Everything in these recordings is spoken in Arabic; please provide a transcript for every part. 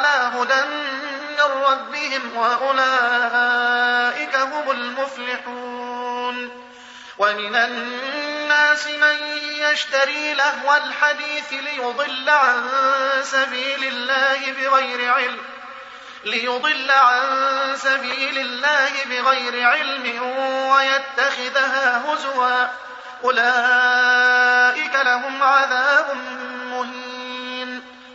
على هدى من ربهم وأولئك هم المفلحون ومن الناس من يشتري لهو الحديث ليضل عن سبيل الله بغير علم ليضل عن سبيل الله بغير علم ويتخذها هزوا أولئك لهم عذاب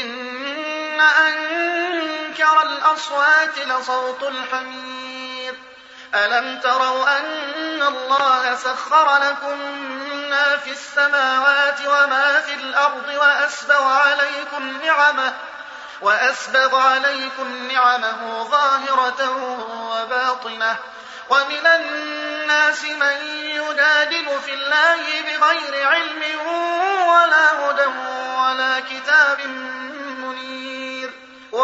إن أنكر الأصوات لصوت الحمير. ألم تروا أن الله سخر لكم ما في السماوات وما في الأرض وأسبغ عليكم نعمه وأسبغ عليكم نعمه ظاهرة وباطنة. ومن الناس من يجادل في الله بغير علم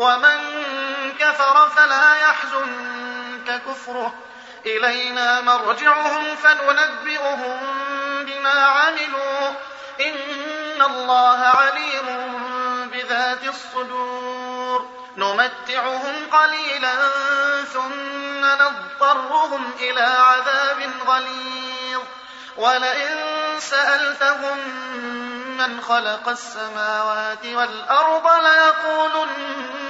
ومن كفر فلا يحزنك كفره. إلينا مرجعهم فننبئهم بما عملوا. إن الله عليم بذات الصدور. نمتعهم قليلا ثم نضطرهم إلى عذاب غليظ. ولئن سألتهم من خلق السماوات والأرض ليقولن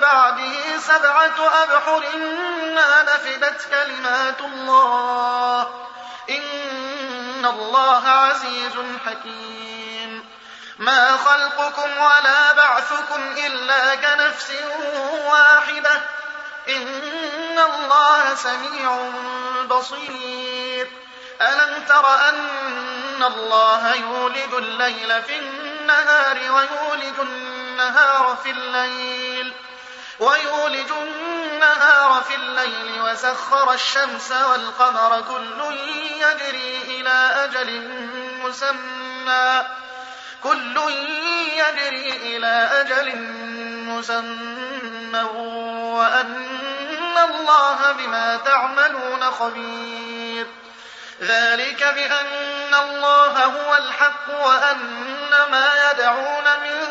بعده سبعة أبحر ما نفدت كلمات الله. إن الله عزيز حكيم. ما خلقكم ولا بعثكم إلا كنفس واحدة. إن الله سميع بصير. ألم تر أن الله يولد الليل في النهار ويولد النهار في الليل؟ ويولج النهار في الليل وسخر الشمس والقمر كل يجري إلى أجل مسمى. كل يجري إلى أجل مسمى. وأن الله بما تعملون خبير. ذلك بأن الله هو الحق وأن ما يدعون من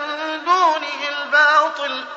دونه الباطل.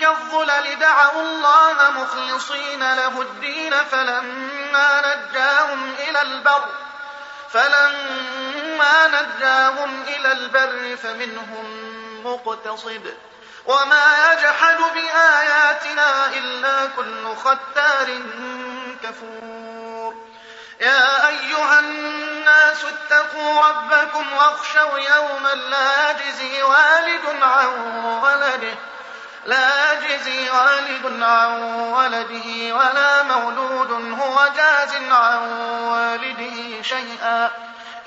كالظلل دعوا الله مخلصين له الدين فلما نجاهم إلى البر فلما نجاهم إلى البر فمنهم مقتصد. وما يجحد بآياتنا إلا كل ختار كفور. يا أيها الناس اتقوا ربكم واخشوا يوما لا يجزي والد عن ولده. لا يجزي والد عن ولده ولا مولود هو جاز عن والده شيئا.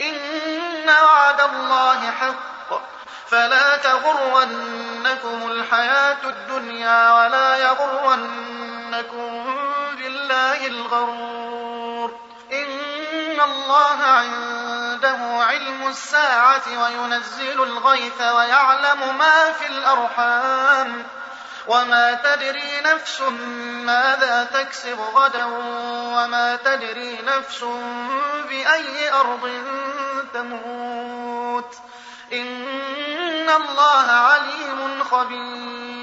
إن وعد الله حق. فلا تغرنكم الحياة الدنيا ولا يغرنكم بالله الغرور. إن الله عنده علم الساعة وينزل الغيث ويعلم ما في الأرحام. وما تدري نفس ماذا تكسب غدا وما تدري نفس بأي أرض تموت إن الله عليم خبير